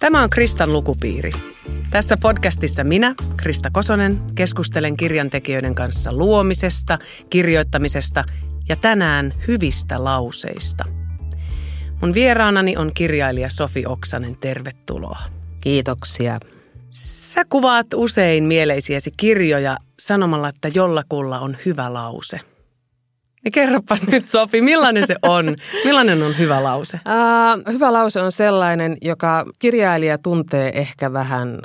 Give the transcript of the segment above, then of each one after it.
Tämä on Kristan lukupiiri. Tässä podcastissa minä, Krista Kosonen, keskustelen kirjantekijöiden kanssa luomisesta, kirjoittamisesta ja tänään hyvistä lauseista. Mun vieraanani on kirjailija Sofi Oksanen. Tervetuloa. Kiitoksia. Sä kuvaat usein mieleisiäsi kirjoja sanomalla, että jollakulla on hyvä lause. Ja kerropas nyt Sofi, millainen se on? Millainen on hyvä lause? Uh, hyvä lause on sellainen, joka kirjailija tuntee ehkä vähän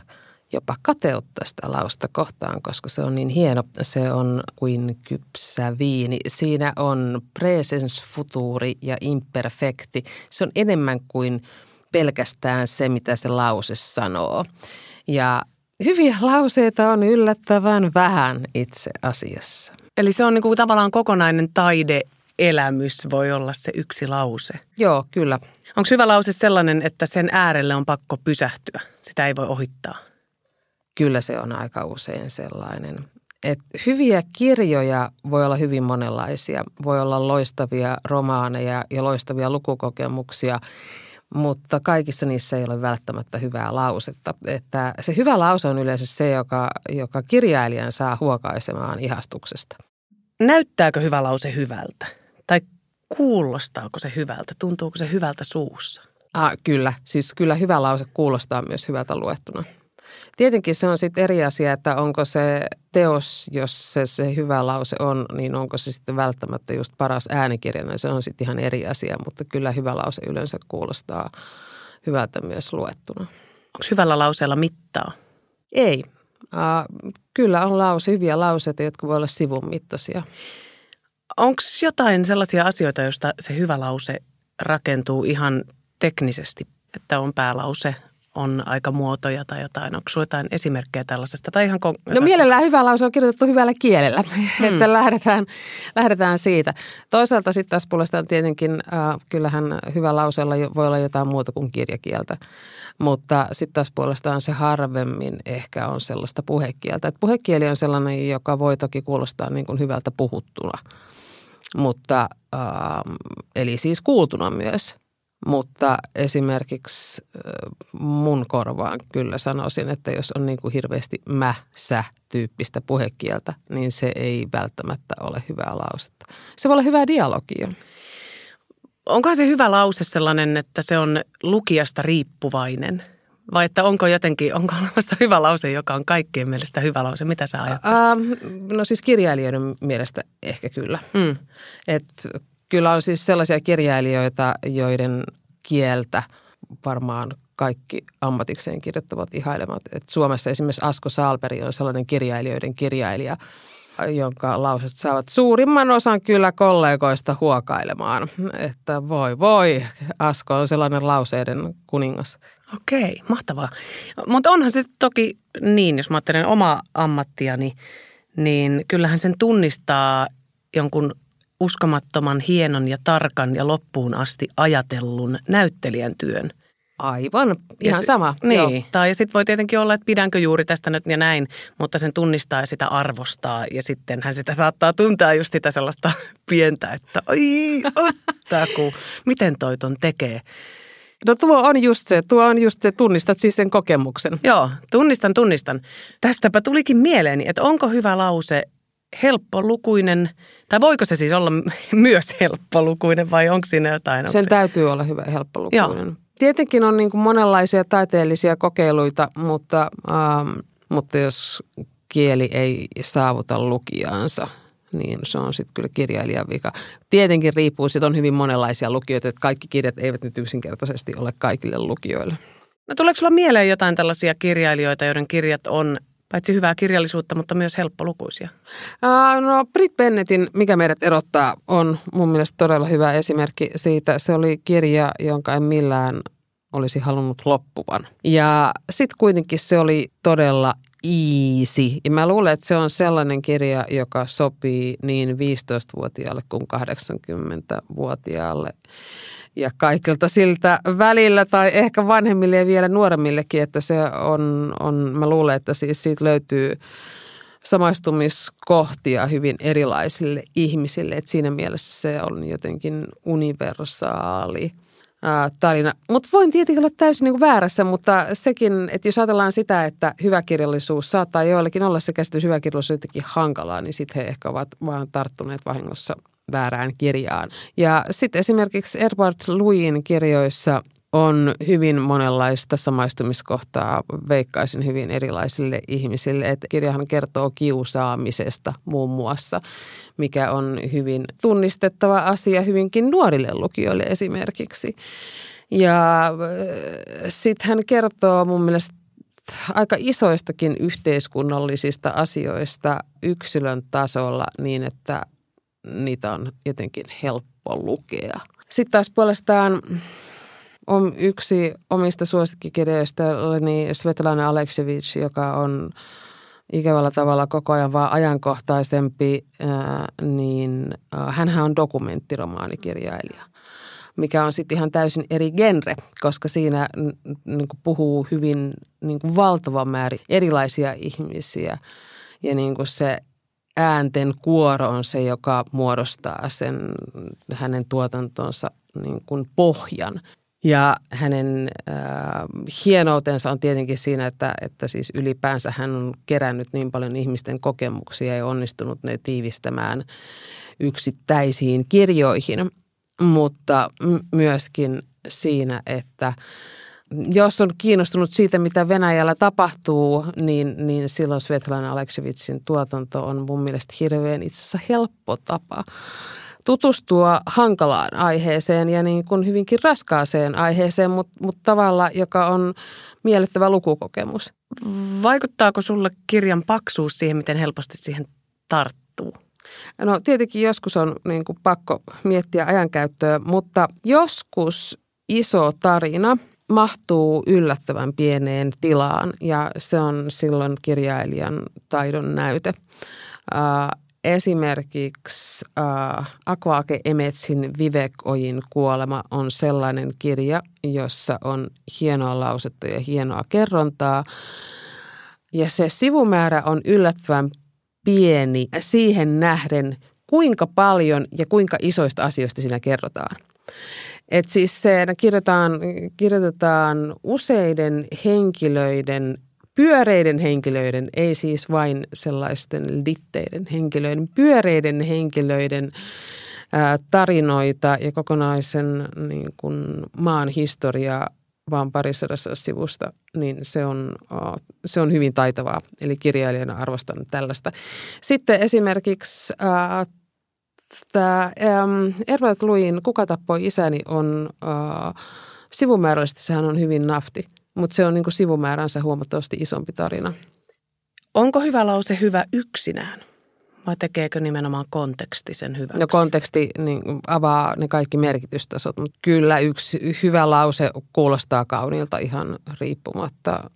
jopa kateutta sitä lausta kohtaan, koska se on niin hieno. Se on kuin kypsä viini. Siinä on presens futuri ja imperfecti. Se on enemmän kuin pelkästään se, mitä se lause sanoo. Ja hyviä lauseita on yllättävän vähän itse asiassa. Eli se on niin kuin tavallaan kokonainen taideelämys, voi olla se yksi lause. Joo, kyllä. Onko hyvä lause sellainen, että sen äärelle on pakko pysähtyä? Sitä ei voi ohittaa. Kyllä se on aika usein sellainen. Et hyviä kirjoja voi olla hyvin monenlaisia. Voi olla loistavia romaaneja ja loistavia lukukokemuksia – mutta kaikissa niissä ei ole välttämättä hyvää lausetta. Että se hyvä lause on yleensä se, joka, joka kirjailijan saa huokaisemaan ihastuksesta. Näyttääkö hyvä lause hyvältä? Tai kuulostaako se hyvältä? Tuntuuko se hyvältä suussa? Ah, kyllä, siis kyllä hyvä lause kuulostaa myös hyvältä luettuna. Tietenkin se on sitten eri asia, että onko se teos, jos se, se hyvä lause on, niin onko se sitten välttämättä just paras äänikirjana. Se on sitten ihan eri asia, mutta kyllä hyvä lause yleensä kuulostaa hyvältä myös luettuna. Onko hyvällä lauseella mittaa? Ei. Uh, kyllä on lause, hyviä lauseita, jotka voi olla sivun mittaisia. Onko jotain sellaisia asioita, joista se hyvä lause rakentuu ihan teknisesti, että on päälause, on aika muotoja tai jotain. Onko sinulla jotain esimerkkejä tällaisesta? Tai ihan kon- no mielellään hyvä lause on kirjoitettu hyvällä kielellä, hmm. että lähdetään, lähdetään siitä. Toisaalta sitten taas puolestaan tietenkin, äh, kyllähän hyvä lauseella voi olla jotain muuta kuin kirjakieltä. Mutta sitten taas puolestaan se harvemmin ehkä on sellaista puhekieltä. Et puhekieli on sellainen, joka voi toki kuulostaa niin kuin hyvältä puhuttuna. Mutta, äh, eli siis kuultuna myös – mutta esimerkiksi mun korvaan kyllä sanoisin, että jos on niin kuin hirveästi mä-sä-tyyppistä puhekieltä, niin se ei välttämättä ole hyvää lausetta. Se voi olla hyvää dialogia. Onkohan se hyvä lause sellainen, että se on lukijasta riippuvainen? Vai että onko jotenkin, onko olemassa hyvä lause, joka on kaikkien mielestä hyvä lause? Mitä sä ajattelet? Uh, no siis kirjailijoiden mielestä ehkä kyllä. Mm. Et kyllä on siis sellaisia kirjailijoita, joiden kieltä varmaan kaikki ammatikseen kirjoittavat ihailemat. Et Suomessa esimerkiksi Asko Saalperi on sellainen kirjailijoiden kirjailija, jonka lauset saavat suurimman osan kyllä kollegoista huokailemaan. Että voi voi, Asko on sellainen lauseiden kuningas. Okei, mahtavaa. Mutta onhan se toki niin, jos mä ajattelen omaa ammattiani, niin kyllähän sen tunnistaa jonkun uskomattoman hienon ja tarkan ja loppuun asti ajatellun näyttelijän työn. Aivan, ihan ja sama. Niin, Joo. tai sitten voi tietenkin olla, että pidänkö juuri tästä nyt ja näin, mutta sen tunnistaa ja sitä arvostaa ja sitten hän sitä saattaa tuntea just sitä sellaista pientä, että ai, ottaa, kun, miten toi ton tekee. No tuo on just se, tuo on just se, tunnistat siis sen kokemuksen. Joo, tunnistan, tunnistan. Tästäpä tulikin mieleeni, että onko hyvä lause helppolukuinen, tai voiko se siis olla myös helppolukuinen vai onko siinä jotain? Sen se... täytyy olla hyvä helppolukuinen. Joo. Tietenkin on niin kuin monenlaisia taiteellisia kokeiluita, mutta, ähm, mutta jos kieli ei saavuta lukijaansa, niin se on sitten kyllä kirjailijan vika. Tietenkin riippuu, että on hyvin monenlaisia lukijoita, että kaikki kirjat eivät nyt yksinkertaisesti ole kaikille lukijoille. No tuleeko sulla mieleen jotain tällaisia kirjailijoita, joiden kirjat on Paitsi hyvää kirjallisuutta, mutta myös helppolukuisia. Uh, no Brit Bennettin Mikä meidät erottaa on mun mielestä todella hyvä esimerkki siitä. Se oli kirja, jonka en millään olisi halunnut loppuvan. Ja sitten kuitenkin se oli todella easy. Ja mä luulen, että se on sellainen kirja, joka sopii niin 15-vuotiaalle kuin 80-vuotiaalle ja kaikilta siltä välillä tai ehkä vanhemmille ja vielä nuoremmillekin, että se on, on mä luulen, että siis siitä löytyy samaistumiskohtia hyvin erilaisille ihmisille. Että siinä mielessä se on jotenkin universaali tarina. Mutta voin tietenkin olla täysin niin kuin väärässä, mutta sekin, että jos ajatellaan sitä, että hyväkirjallisuus saattaa joillekin olla se käsitys hyväkirjallisuus jotenkin hankalaa, niin sitten he ehkä ovat vaan tarttuneet vahingossa väärään kirjaan. Ja sitten esimerkiksi Edward Louisin kirjoissa on hyvin monenlaista samaistumiskohtaa, veikkaisin hyvin erilaisille ihmisille. Että kirjahan kertoo kiusaamisesta muun muassa, mikä on hyvin tunnistettava asia hyvinkin nuorille lukijoille esimerkiksi. Ja äh, sitten hän kertoo mun mielestä aika isoistakin yhteiskunnallisista asioista yksilön tasolla niin, että niitä on jotenkin helppo lukea. Sitten taas puolestaan on yksi omista suosikkikirjoista, niin Svetlana Aleksevich, joka on ikävällä tavalla koko ajan vaan ajankohtaisempi, niin hän on dokumenttiromaanikirjailija mikä on sitten ihan täysin eri genre, koska siinä niin puhuu hyvin niin valtava määrä erilaisia ihmisiä ja niin se äänten kuoro on se, joka muodostaa sen hänen tuotantonsa niin kuin pohjan. Ja hänen äh, hienoutensa on tietenkin siinä, että, että siis ylipäänsä hän on kerännyt niin paljon ihmisten kokemuksia ja onnistunut ne tiivistämään yksittäisiin kirjoihin. Mutta myöskin siinä, että jos on kiinnostunut siitä, mitä Venäjällä tapahtuu, niin, niin silloin Svetlana Aleksevitsin tuotanto on mun mielestä hirveän itse asiassa helppo tapa tutustua hankalaan aiheeseen ja niin kuin hyvinkin raskaaseen aiheeseen, mutta, mutta tavalla, joka on miellyttävä lukukokemus. Vaikuttaako sulle kirjan paksuus siihen, miten helposti siihen tarttuu? No tietenkin joskus on niin kuin pakko miettiä ajankäyttöä, mutta joskus iso tarina mahtuu yllättävän pieneen tilaan ja se on silloin kirjailijan taidon näyte esimerkiksi äh, Akvaake Emetsin Vivek Ojin kuolema on sellainen kirja, jossa on hienoa lausetta ja hienoa kerrontaa. Ja se sivumäärä on yllättävän pieni siihen nähden, kuinka paljon ja kuinka isoista asioista siinä kerrotaan. Et siis se kirjoitetaan, kirjoitetaan useiden henkilöiden pyöreiden henkilöiden, ei siis vain sellaisten litteiden henkilöiden, pyöreiden henkilöiden tarinoita ja kokonaisen niin kuin maan historiaa vaan parisadassa sivusta, niin se on, se on hyvin taitavaa. Eli kirjailijana arvostan tällaista. Sitten esimerkiksi äh, tämä ähm, Edward Luin Kuka tappoi isäni on äh, sivumäärällisesti sehän on hyvin nafti mutta se on niin kuin sivumääränsä huomattavasti isompi tarina. Onko hyvä lause hyvä yksinään? Vai tekeekö nimenomaan konteksti sen hyväksi? No konteksti niin avaa ne kaikki merkitystasot, mutta kyllä yksi hyvä lause kuulostaa kauniilta ihan riippumatta.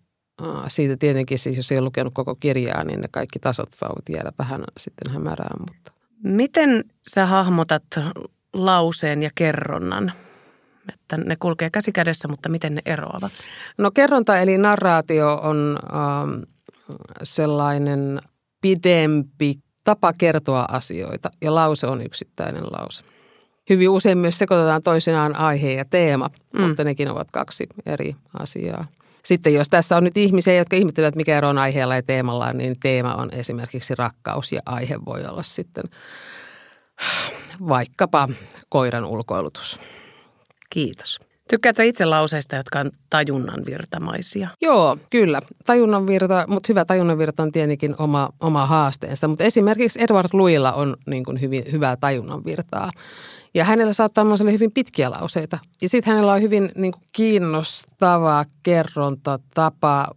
Siitä tietenkin siis, jos ei ole lukenut koko kirjaa, niin ne kaikki tasot voivat jäädä vähän sitten hämärään. Mutta. Miten sä hahmotat lauseen ja kerronnan? Että ne kulkee käsi kädessä, mutta miten ne eroavat? No kerronta eli narraatio on ähm, sellainen pidempi tapa kertoa asioita ja lause on yksittäinen lause. Hyvin usein myös sekoitetaan toisinaan aihe ja teema, mm. mutta nekin ovat kaksi eri asiaa. Sitten jos tässä on nyt ihmisiä, jotka ihmettelevät, mikä ero on aiheella ja teemalla, niin teema on esimerkiksi rakkaus ja aihe voi olla sitten vaikkapa koiran ulkoilutus. Kiitos. Tykkäätkö itse lauseista, jotka on tajunnan virtamaisia? Joo, kyllä. Tajunnan virta, mutta hyvä tajunnan virta on tietenkin oma, oma haasteensa. Mutta esimerkiksi Edward Luilla on niin kuin hyvin, hyvää tajunnan virtaa. Ja hänellä saattaa olla hyvin pitkiä lauseita. Ja sitten hänellä on hyvin niin kuin kiinnostava kerrontatapa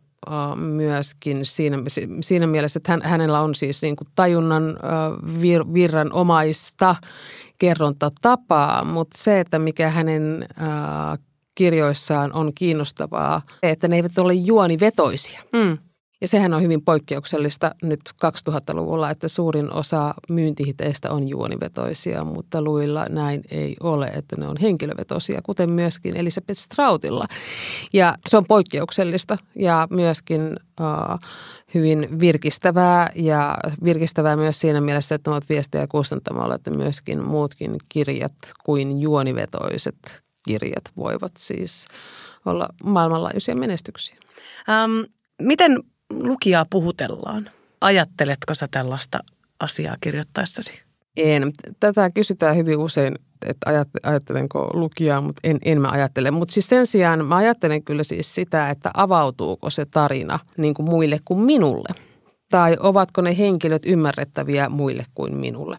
myöskin siinä, siinä mielessä, että hän, hänellä on siis niin kuin tajunnan vir, virranomaista kerrontatapaa, mutta se, että mikä hänen kirjoissaan on kiinnostavaa, että ne eivät ole juonivetoisia. Mm. Ja sehän on hyvin poikkeuksellista nyt 2000-luvulla, että suurin osa myyntihiteistä on juonivetoisia, mutta luilla näin ei ole, että ne on henkilövetoisia, kuten myöskin Elisabeth Strautilla. Ja se on poikkeuksellista ja myöskin uh, hyvin virkistävää ja virkistävää myös siinä mielessä, että ovat viestejä kustantamalla, että myöskin muutkin kirjat kuin juonivetoiset kirjat voivat siis olla maailmanlaajuisia menestyksiä. Ähm, miten lukijaa puhutellaan? Ajatteletko sä tällaista asiaa kirjoittaessasi? En. Tätä kysytään hyvin usein, että ajattelenko lukijaa, mutta en, en mä ajattele. Mutta siis sen sijaan mä ajattelen kyllä siis sitä, että avautuuko se tarina niin kuin muille kuin minulle. Tai ovatko ne henkilöt ymmärrettäviä muille kuin minulle.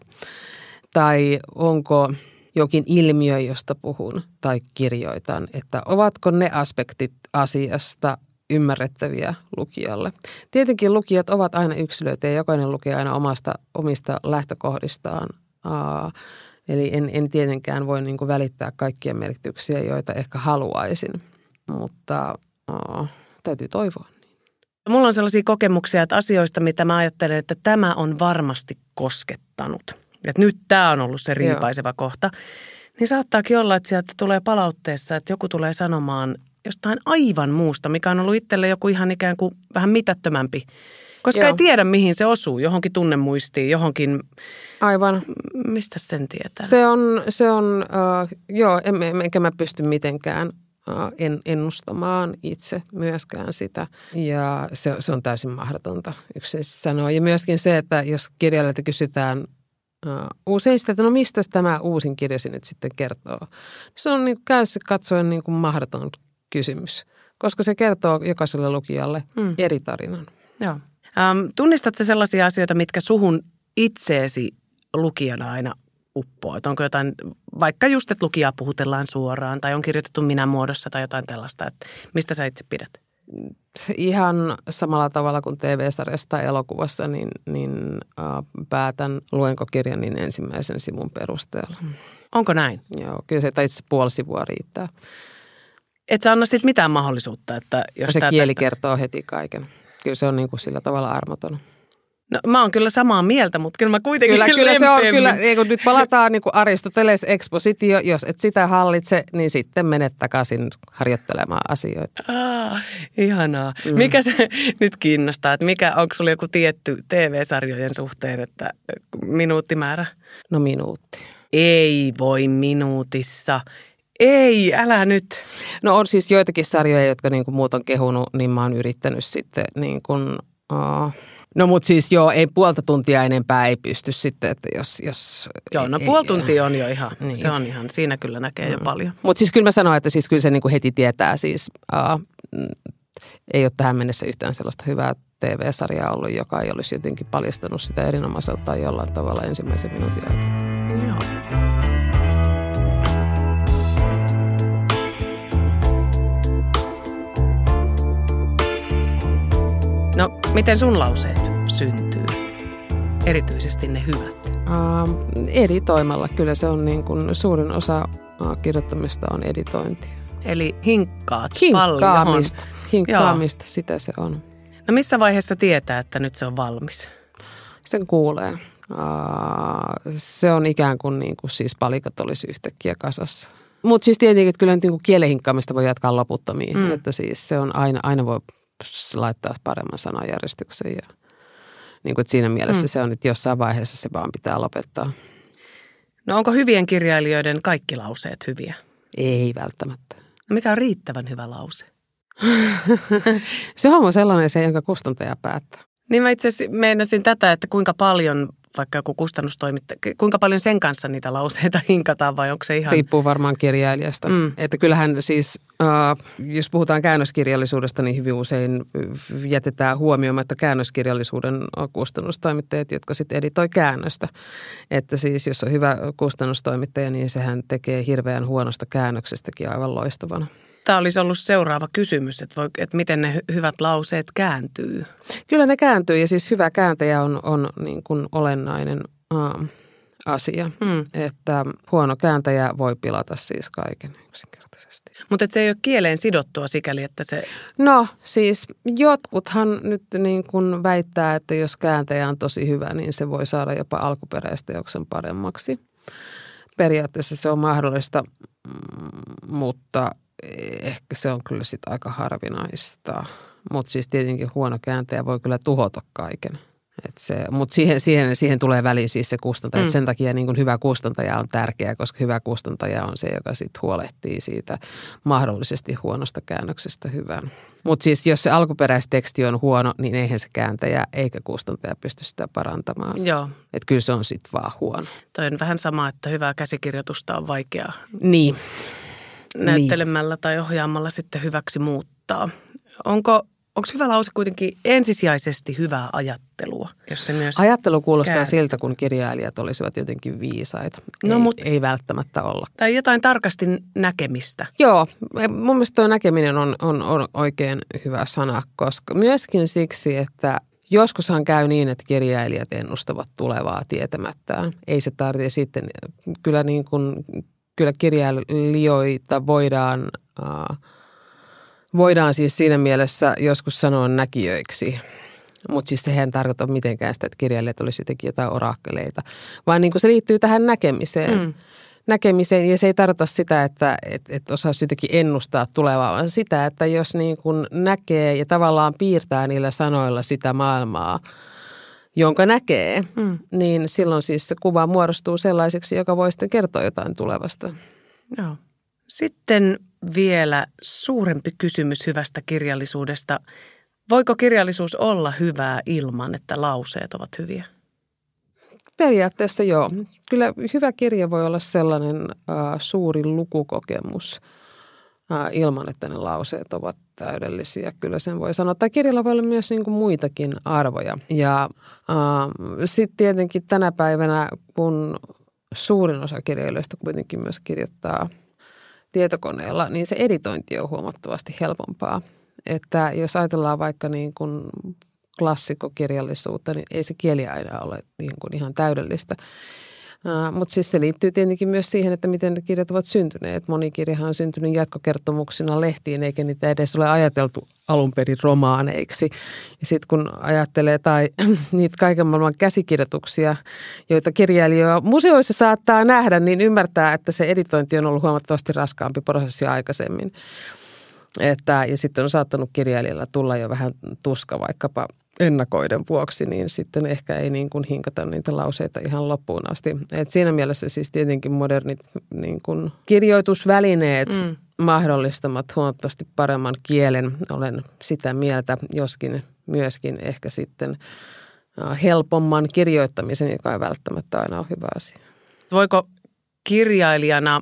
Tai onko jokin ilmiö, josta puhun tai kirjoitan, että ovatko ne aspektit asiasta ymmärrettäviä lukijalle. Tietenkin lukijat ovat aina yksilöitä ja jokainen lukee aina omasta, omista lähtökohdistaan. Aa, eli en, en tietenkään voi niin kuin välittää kaikkia merkityksiä, joita ehkä haluaisin, mutta aa, täytyy toivoa. Mulla on sellaisia kokemuksia, että asioista, mitä mä ajattelen, että tämä on varmasti koskettanut. Että nyt tämä on ollut se riipaiseva Joo. kohta. Niin saattaakin olla, että sieltä tulee palautteessa, että joku tulee sanomaan jostain aivan muusta, mikä on ollut itselle joku ihan ikään kuin vähän mitättömämpi. Koska Joo. ei tiedä, mihin se osuu, johonkin tunnemuistiin, johonkin... Aivan. Mistä sen tietää? Se on, se on uh, joo, en, enkä mä pysty mitenkään uh, en, ennustamaan itse myöskään sitä. Ja se, se on täysin mahdotonta yksinkertaisesti sanoa. Ja myöskin se, että jos kirjailijalta kysytään uh, usein sitä, että no mistä tämä uusin kirjasi nyt sitten kertoo. Se on niin käyssä katsoen niin kuin mahdoton kysymys, koska se kertoo jokaiselle lukijalle mm. eri tarinan. Joo. Ähm, tunnistatko sellaisia asioita, mitkä suhun itseesi lukijana aina? Että onko jotain, vaikka just, että lukijaa puhutellaan suoraan tai on kirjoitettu minä muodossa tai jotain tällaista, että mistä sä itse pidät? Ihan samalla tavalla kuin TV-sarjassa tai elokuvassa, niin, niin äh, päätän luenko kirjan niin ensimmäisen sivun perusteella. Onko näin? Joo, kyllä se itse puoli sivua riittää. Et sä anna sitten mitään mahdollisuutta, että jos Se kieli tästä... kertoo heti kaiken. Kyllä se on niin kuin sillä tavalla armoton. No, mä oon kyllä samaa mieltä, mutta kyllä mä kuitenkin Kyllä, kyllä se on, kyllä, niin kun nyt palataan niin kuin Aristoteles expositio, jos et sitä hallitse, niin sitten menet takaisin harjoittelemaan asioita. Ah, ihanaa. Mm. Mikä se nyt kiinnostaa, että mikä, onko sulla joku tietty TV-sarjojen suhteen, että minuuttimäärä? No minuutti. Ei voi minuutissa. Ei, älä nyt. No on siis joitakin sarjoja, jotka niin kuin muut on kehunut, niin mä oon yrittänyt sitten niin kuin, uh, No mutta siis joo, ei puolta tuntia enempää ei pysty sitten, että jos... jos joo, no puoli tuntia on jo ihan, niin. se on ihan, siinä kyllä näkee mm. jo paljon. Mutta siis kyllä mä sanoin, että siis kyllä se niin kuin heti tietää siis, uh, ei ole tähän mennessä yhtään sellaista hyvää TV-sarjaa ollut, joka ei olisi jotenkin paljastanut sitä erinomaisuutta jollain tavalla ensimmäisen minuutin aikana. Miten sun lauseet syntyy? Erityisesti ne hyvät. Uh, editoimalla. Kyllä se on niin kuin suurin osa uh, kirjoittamista on editointi. Eli hinkkaat Hinkkaamista. Paljon. Hinkkaamista, Joo. sitä se on. No missä vaiheessa tietää, että nyt se on valmis? Sen kuulee. Uh, se on ikään kuin, niin kuin siis palikat olisi yhtäkkiä kasassa. Mutta siis tietenkin, että kyllä nyt niin kielen voi jatkaa loputtomiin. Mm. Että siis se on aina, aina voi laittaa paremman sanajärjestyksen. Ja, niin kuin, että siinä mielessä mm. se on, että jossain vaiheessa se vaan pitää lopettaa. No onko hyvien kirjailijoiden kaikki lauseet hyviä? Ei välttämättä. No mikä on riittävän hyvä lause? se on sellainen se, jonka kustantaja päättää. Niin mä itse asiassa meinasin tätä, että kuinka paljon vaikka joku kustannustoimittaja, kuinka paljon sen kanssa niitä lauseita hinkataan vai onko se ihan... Riippuu varmaan kirjailijasta. Mm. Että kyllähän siis, äh, jos puhutaan käännöskirjallisuudesta, niin hyvin usein jätetään huomioimatta käännöskirjallisuuden kustannustoimittajat, jotka sitten editoi käännöstä. Että siis jos on hyvä kustannustoimittaja, niin sehän tekee hirveän huonosta käännöksestäkin aivan loistavana. Tämä olisi ollut seuraava kysymys, että, voi, että miten ne hyvät lauseet kääntyy. Kyllä ne kääntyy ja siis hyvä kääntäjä on, on niin kuin olennainen uh, asia. Mm. Että huono kääntäjä voi pilata siis kaiken yksinkertaisesti. Mutta se ei ole kieleen sidottua sikäli, että se... No siis jotkuthan nyt niin kuin väittää, että jos kääntäjä on tosi hyvä, niin se voi saada jopa alkuperäistä joksen paremmaksi. Periaatteessa se on mahdollista, mm, mutta ehkä se on kyllä sitten aika harvinaista. Mutta siis tietenkin huono kääntäjä voi kyllä tuhota kaiken. Mutta siihen, siihen, siihen tulee väliin siis se kustantaja. Mm. sen takia niin kuin hyvä kustantaja on tärkeä, koska hyvä kustantaja on se, joka sitten huolehtii siitä mahdollisesti huonosta käännöksestä hyvän. Mutta siis jos se alkuperäisteksti on huono, niin eihän se kääntäjä eikä kustantaja pysty sitä parantamaan. Joo. Että kyllä se on sitten vaan huono. Toi on vähän sama, että hyvää käsikirjoitusta on vaikea niin. Näyttelemällä niin. tai ohjaamalla sitten hyväksi muuttaa. Onko onko hyvä lause kuitenkin ensisijaisesti hyvää ajattelua? Jos se myös Ajattelu kuulostaa käy. siltä, kun kirjailijat olisivat jotenkin viisaita. No, ei, mut, ei välttämättä olla. Tai jotain tarkasti näkemistä. Joo, mun mielestä tuo näkeminen on, on, on oikein hyvä sana, koska myöskin siksi, että Joskushan käy niin, että kirjailijat ennustavat tulevaa tietämättään. Ei se tarvitse sitten, kyllä, niin kuin, kyllä kirjailijoita voidaan äh, voidaan siis siinä mielessä joskus sanoa näkijöiksi. Mutta siis sehän tarkoita mitenkään sitä, että kirjailijat olisi jotenkin jotain orakkeleita, vaan niin kuin se liittyy tähän näkemiseen. Mm. Näkemiseen ja se ei tarkoita sitä, että et, et osaisi jotenkin ennustaa tulevaa, vaan sitä, että jos niin kuin näkee ja tavallaan piirtää niillä sanoilla sitä maailmaa, jonka näkee, mm. niin silloin siis se kuva muodostuu sellaiseksi, joka voi sitten kertoa jotain tulevasta. Joo. Sitten vielä suurempi kysymys hyvästä kirjallisuudesta. Voiko kirjallisuus olla hyvää ilman, että lauseet ovat hyviä? Periaatteessa joo. Kyllä hyvä kirja voi olla sellainen äh, suuri lukukokemus ilman, että ne lauseet ovat täydellisiä. Kyllä sen voi sanoa. Tai kirjalla voi olla myös niin kuin muitakin arvoja. Ja äh, sitten tietenkin tänä päivänä, kun suurin osa kirjailijoista kuitenkin myös kirjoittaa – tietokoneella, niin se editointi on huomattavasti helpompaa. Että jos ajatellaan vaikka niin kuin klassikokirjallisuutta, niin ei se kieli aina ole niin kuin ihan täydellistä. Mutta siis se liittyy tietenkin myös siihen, että miten ne kirjat ovat syntyneet. Moni kirjahan on syntynyt jatkokertomuksina lehtiin, eikä niitä edes ole ajateltu alun perin romaaneiksi. Ja sitten kun ajattelee tai niitä kaiken maailman käsikirjoituksia, joita kirjailijoja museoissa saattaa nähdä, niin ymmärtää, että se editointi on ollut huomattavasti raskaampi prosessi aikaisemmin. Että, ja sitten on saattanut kirjailijalla tulla jo vähän tuska vaikkapa – ennakoiden vuoksi, niin sitten ehkä ei niin kuin hinkata niitä lauseita ihan loppuun asti. Et siinä mielessä siis tietenkin modernit niin kuin kirjoitusvälineet mm. mahdollistamat huomattavasti paremman kielen. Olen sitä mieltä, joskin myöskin ehkä sitten helpomman kirjoittamisen, joka ei välttämättä aina ole hyvä asia. Voiko kirjailijana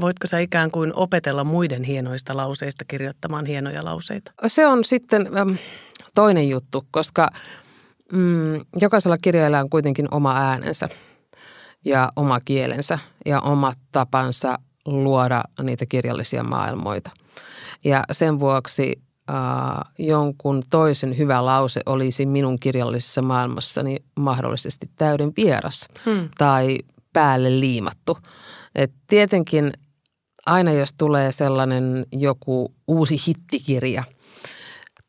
Voitko sä ikään kuin opetella muiden hienoista lauseista kirjoittamaan hienoja lauseita? Se on sitten toinen juttu, koska mm, jokaisella kirjailijalla on kuitenkin oma äänensä ja oma kielensä ja oma tapansa luoda niitä kirjallisia maailmoita. Ja sen vuoksi äh, jonkun toisen hyvä lause olisi minun kirjallisessa maailmassani mahdollisesti täyden vieras hmm. tai päälle liimattu. Et tietenkin aina jos tulee sellainen joku uusi hittikirja –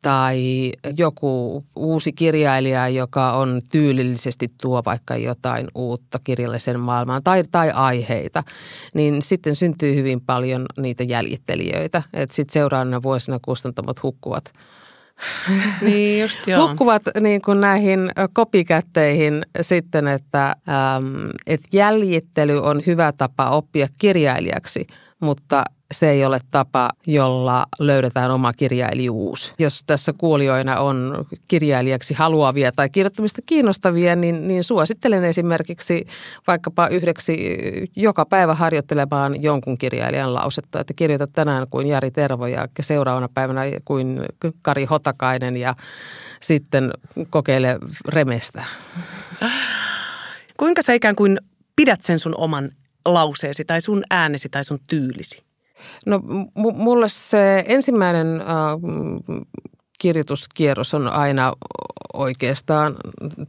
tai joku uusi kirjailija, joka on tyylillisesti tuo vaikka jotain uutta kirjallisen maailmaan tai, tai aiheita, niin sitten syntyy hyvin paljon niitä jäljittelijöitä. Sitten seuraavana vuosina kustantamot hukkuvat niin just joo. hukkuvat niin kuin näihin kopikätteihin sitten, että, äm, että jäljittely on hyvä tapa oppia kirjailijaksi, mutta se ei ole tapa, jolla löydetään oma kirjailijuus. Jos tässä kuulijoina on kirjailijaksi haluavia tai kirjoittamista kiinnostavia, niin, niin suosittelen esimerkiksi vaikkapa yhdeksi joka päivä harjoittelemaan jonkun kirjailijan lausetta. Että kirjoita tänään kuin Jari Tervo ja seuraavana päivänä kuin Kari Hotakainen ja sitten kokeile remestä. Kuinka sä ikään kuin pidät sen sun oman lauseesi tai sun äänesi tai sun tyylisi? No m- mulle se ensimmäinen äh, kirjoituskierros on aina oikeastaan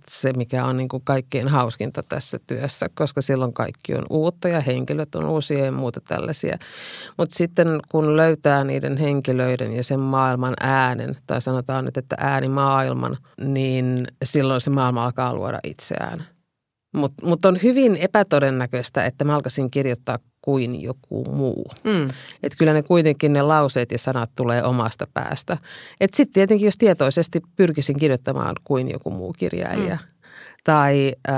se, mikä on niin kuin kaikkein hauskinta tässä työssä, koska silloin kaikki on uutta ja henkilöt on uusia ja muuta tällaisia. Mutta sitten kun löytää niiden henkilöiden ja sen maailman äänen, tai sanotaan nyt, että äänimaailman, niin silloin se maailma alkaa luoda itseään. Mutta mut on hyvin epätodennäköistä, että mä alkaisin kirjoittaa kuin joku muu. Mm. Että kyllä ne kuitenkin ne lauseet ja sanat tulee omasta päästä. Että sitten tietenkin, jos tietoisesti pyrkisin kirjoittamaan kuin joku muu kirjailija, mm. tai äh,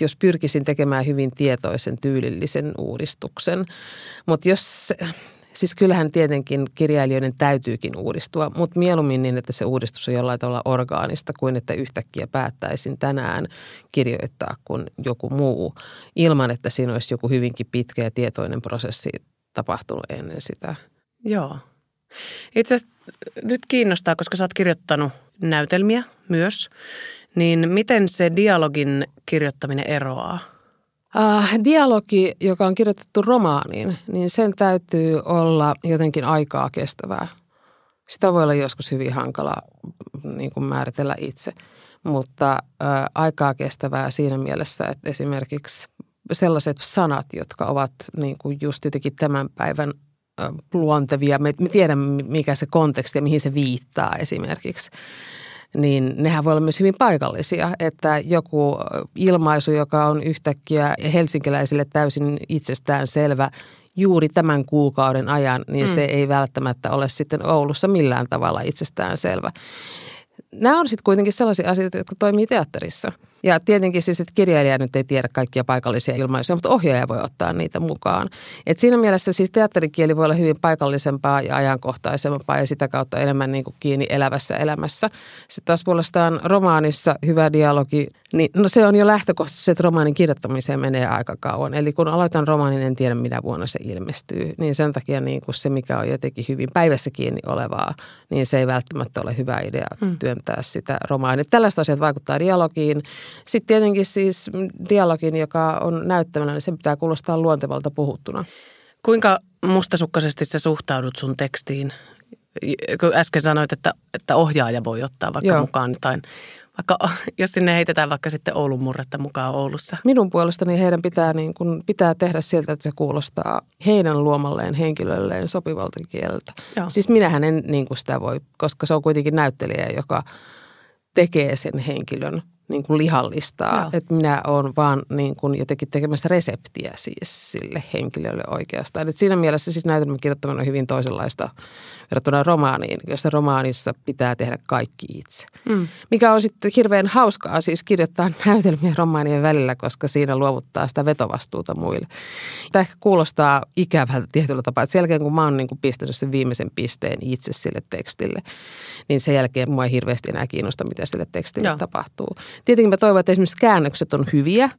jos pyrkisin tekemään hyvin tietoisen, tyylillisen uudistuksen. Mutta jos, siis kyllähän tietenkin kirjailijoiden täytyykin uudistua, mutta mieluummin niin, että se uudistus on jollain tavalla orgaanista kuin että yhtäkkiä päättäisin tänään kirjoittaa kuin joku muu ilman, että siinä olisi joku hyvinkin pitkä ja tietoinen prosessi tapahtunut ennen sitä. Joo. Itse asiassa nyt kiinnostaa, koska sä oot kirjoittanut näytelmiä myös, niin miten se dialogin kirjoittaminen eroaa? Uh, dialogi, joka on kirjoitettu romaaniin, niin sen täytyy olla jotenkin aikaa kestävää. Sitä voi olla joskus hyvin hankala niin kuin määritellä itse, mutta uh, aikaa kestävää siinä mielessä, että esimerkiksi sellaiset sanat, jotka ovat niin kuin just jotenkin tämän päivän luontevia. Me, me tiedämme, mikä se konteksti ja mihin se viittaa esimerkiksi. Niin nehän voi olla myös hyvin paikallisia, että joku ilmaisu, joka on yhtäkkiä helsinkiläisille täysin itsestään selvä juuri tämän kuukauden ajan, niin mm. se ei välttämättä ole sitten Oulussa millään tavalla itsestään selvä. Nämä on sitten kuitenkin sellaisia asioita, jotka toimii teatterissa – ja tietenkin siis, että kirjailija nyt ei tiedä kaikkia paikallisia ilmaisuja, mutta ohjaaja voi ottaa niitä mukaan. Et siinä mielessä siis teatterikieli voi olla hyvin paikallisempaa ja ajankohtaisempaa ja sitä kautta enemmän niin kuin kiinni elävässä elämässä. Sitten taas puolestaan romaanissa hyvä dialogi, niin no se on jo lähtökohtaisesti, että romaanin kirjoittamiseen menee aika kauan. Eli kun aloitan romaanin, en tiedä minä vuonna se ilmestyy. Niin sen takia niin kuin se, mikä on jotenkin hyvin päivässä kiinni olevaa, niin se ei välttämättä ole hyvä idea mm. työntää sitä romaania. Tällaiset asiat vaikuttaa dialogiin. Sitten tietenkin siis dialogin, joka on näyttävänä, niin se pitää kuulostaa luontevalta puhuttuna. Kuinka mustasukkaisesti sä suhtaudut sun tekstiin? Kun äsken sanoit, että, että ohjaaja voi ottaa vaikka Joo. mukaan jotain vaikka jos sinne heitetään vaikka sitten Oulun murretta mukaan Oulussa? Minun puolestani heidän pitää, niin kuin, pitää tehdä sieltä, että se kuulostaa heidän luomalleen henkilölleen sopivalta kieltä. Joo. Siis minähän en niin kuin sitä voi, koska se on kuitenkin näyttelijä, joka tekee sen henkilön niin kuin lihallistaa. Että minä olen vaan niin kuin jotenkin tekemässä reseptiä siis sille henkilölle oikeastaan. Et siinä mielessä siis näytelmän kirjoittaminen on hyvin toisenlaista verrattuna romaaniin, jossa romaanissa pitää tehdä kaikki itse. Mm. Mikä on sitten hirveän hauskaa siis kirjoittaa näytelmiä romaanien välillä, koska siinä luovuttaa sitä vetovastuuta muille. Tämä ehkä kuulostaa ikävältä tietyllä tapaa, että sen jälkeen kun mä oon niin kuin pistänyt sen viimeisen pisteen itse sille tekstille, niin sen jälkeen mua ei hirveästi enää kiinnosta, mitä sille tekstille Joo. tapahtuu. Tietenkin mä toivon, että esimerkiksi käännökset on hyviä,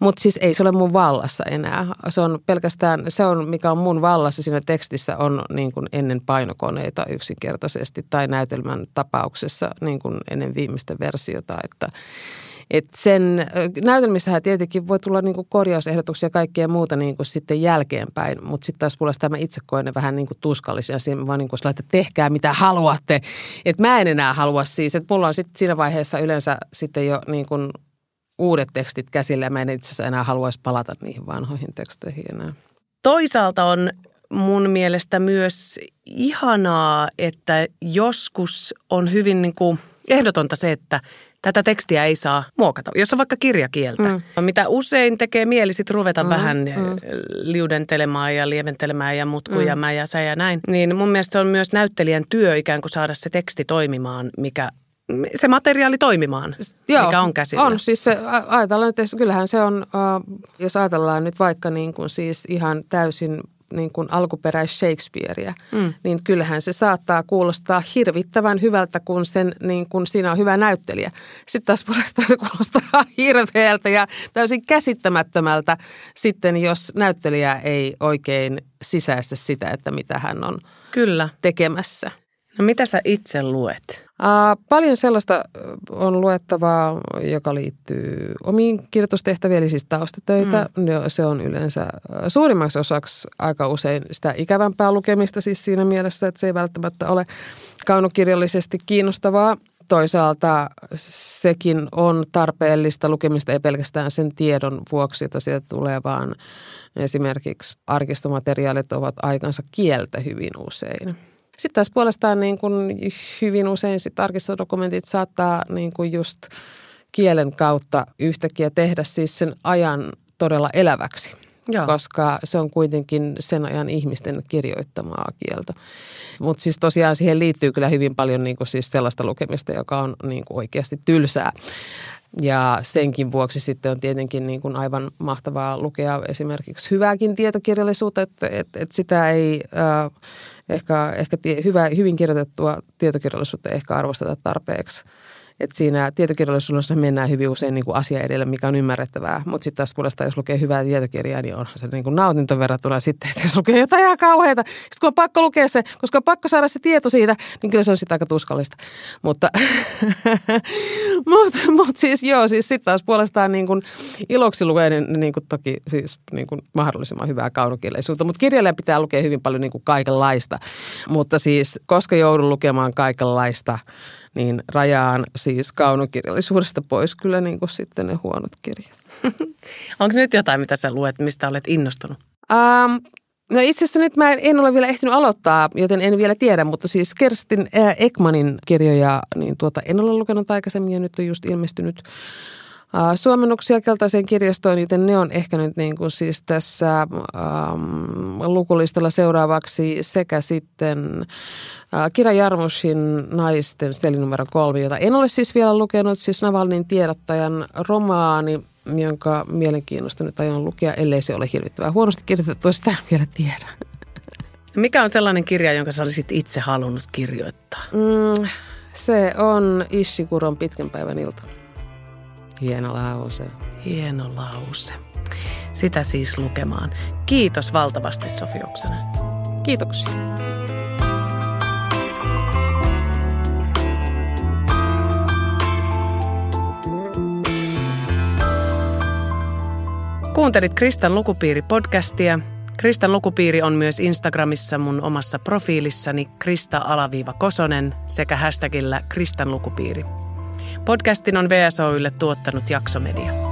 mutta siis ei se ole mun vallassa enää. Se on pelkästään, se on mikä on mun vallassa siinä tekstissä on niin kuin ennen painokoneita yksinkertaisesti tai näytelmän tapauksessa niin kuin ennen viimeistä versiota, että et sen näytelmissähän tietenkin voi tulla niinku korjausehdotuksia ja kaikkea muuta niinku sitten jälkeenpäin, mutta sitten taas puolestaan mä itse koen ne vähän niinku tuskallisia. Siinä vaan niinku että tehkää mitä haluatte. Et mä en enää halua siis, että mulla on sitten siinä vaiheessa yleensä sitten jo niinku uudet tekstit käsillä ja mä en itse asiassa enää haluaisi palata niihin vanhoihin teksteihin enää. Toisaalta on mun mielestä myös ihanaa, että joskus on hyvin niin kuin ehdotonta se, että tätä tekstiä ei saa muokata. Jos on vaikka kirjakieltä, mm. mitä usein tekee mieli sitten ruveta mm. vähän mm. liudentelemaan ja lieventelemään ja mutkuja mm. ja sä ja näin, niin mun mielestä se on myös näyttelijän työ ikään kuin saada se teksti toimimaan, mikä se materiaali toimimaan, Joo, mikä on käsillä. On, siis se, ajatellaan, että kyllähän se on, jos ajatellaan nyt vaikka niin kuin siis ihan täysin niin kuin alkuperäis Shakespearea, mm. niin kyllähän se saattaa kuulostaa hirvittävän hyvältä, kun sen, niin kun siinä on hyvä näyttelijä. Sitten taas puolestaan se kuulostaa hirveältä ja täysin käsittämättömältä sitten, jos näyttelijä ei oikein sisäistä sitä, että mitä hän on Kyllä. tekemässä. No mitä sä itse luet? Uh, paljon sellaista on luettavaa, joka liittyy omiin kirjoitustehtäviin, eli siis taustatöitä. Mm. Se on yleensä suurimmaksi osaksi aika usein sitä ikävämpää lukemista siis siinä mielessä, että se ei välttämättä ole kaunokirjallisesti kiinnostavaa. Toisaalta sekin on tarpeellista lukemista, ei pelkästään sen tiedon vuoksi, että sieltä tulee, vaan esimerkiksi arkistomateriaalit ovat aikansa kieltä hyvin usein. Sitten taas puolestaan niin kuin hyvin usein sit arkistodokumentit saattaa niin kuin just kielen kautta yhtäkkiä tehdä siis sen ajan todella eläväksi. Joo. koska se on kuitenkin sen ajan ihmisten kirjoittamaa kieltä. Mutta siis tosiaan siihen liittyy kyllä hyvin paljon niin kuin siis sellaista lukemista, joka on niin kuin oikeasti tylsää. Ja senkin vuoksi sitten on tietenkin niin kuin aivan mahtavaa lukea esimerkiksi hyvääkin tietokirjallisuutta, että, että, että sitä ei äh, ehkä, ehkä tie, hyvä, hyvin kirjoitettua tietokirjallisuutta ehkä arvosteta tarpeeksi – että siinä tietokirjallisuudessa mennään hyvin usein niin kuin asia edelle, mikä on ymmärrettävää. Mutta sitten taas puolestaan, jos lukee hyvää tietokirjaa, niin onhan se niin kuin nautinto verrattuna sitten, että jos lukee jotain ihan kauheita. Sitten kun on pakko lukea se, koska on pakko saada se tieto siitä, niin kyllä se on sitten aika tuskallista. Mutta mut, mut siis joo, siis sitten taas puolestaan niin kuin iloksi lukee niin, niin kuin toki siis niin kuin mahdollisimman hyvää kaunokirjallisuutta. Mutta kirjailija pitää lukea hyvin paljon niin kuin kaikenlaista. Mutta siis koska joudun lukemaan kaikenlaista, niin rajaan siis kaunokirjallisuudesta pois kyllä niin kuin sitten ne huonot kirjat. Onko nyt jotain, mitä sä luet, mistä olet innostunut? Um, No itse asiassa nyt mä en ole vielä ehtinyt aloittaa, joten en vielä tiedä, mutta siis Kerstin Ekmanin kirjoja niin tuota, en ole lukenut aikaisemmin ja nyt on just ilmestynyt suomennuksia keltaiseen kirjastoon, joten ne on ehkä nyt niin kuin siis tässä ähm, lukulistalla seuraavaksi sekä sitten äh, Kira Jarmushin naisten steli numero kolme, jota en ole siis vielä lukenut, siis Navalnin tiedottajan romaani, jonka mielenkiinnosta nyt aion lukea, ellei se ole hirvittävää huonosti kirjoitettu, sitä en vielä tiedä. Mikä on sellainen kirja, jonka sä olisit itse halunnut kirjoittaa? Mm, se on Ishikuron pitkän päivän ilta. Hieno lause. Hieno lause. Sitä siis lukemaan. Kiitos valtavasti Sofi Oksanen. Kiitoksia. Kuuntelit Kristan lukupiiri-podcastia. Kristan lukupiiri on myös Instagramissa mun omassa profiilissani Krista-Kosonen sekä hashtagillä Kristan lukupiiri. Podcastin on VSOYlle tuottanut Jaksomedia.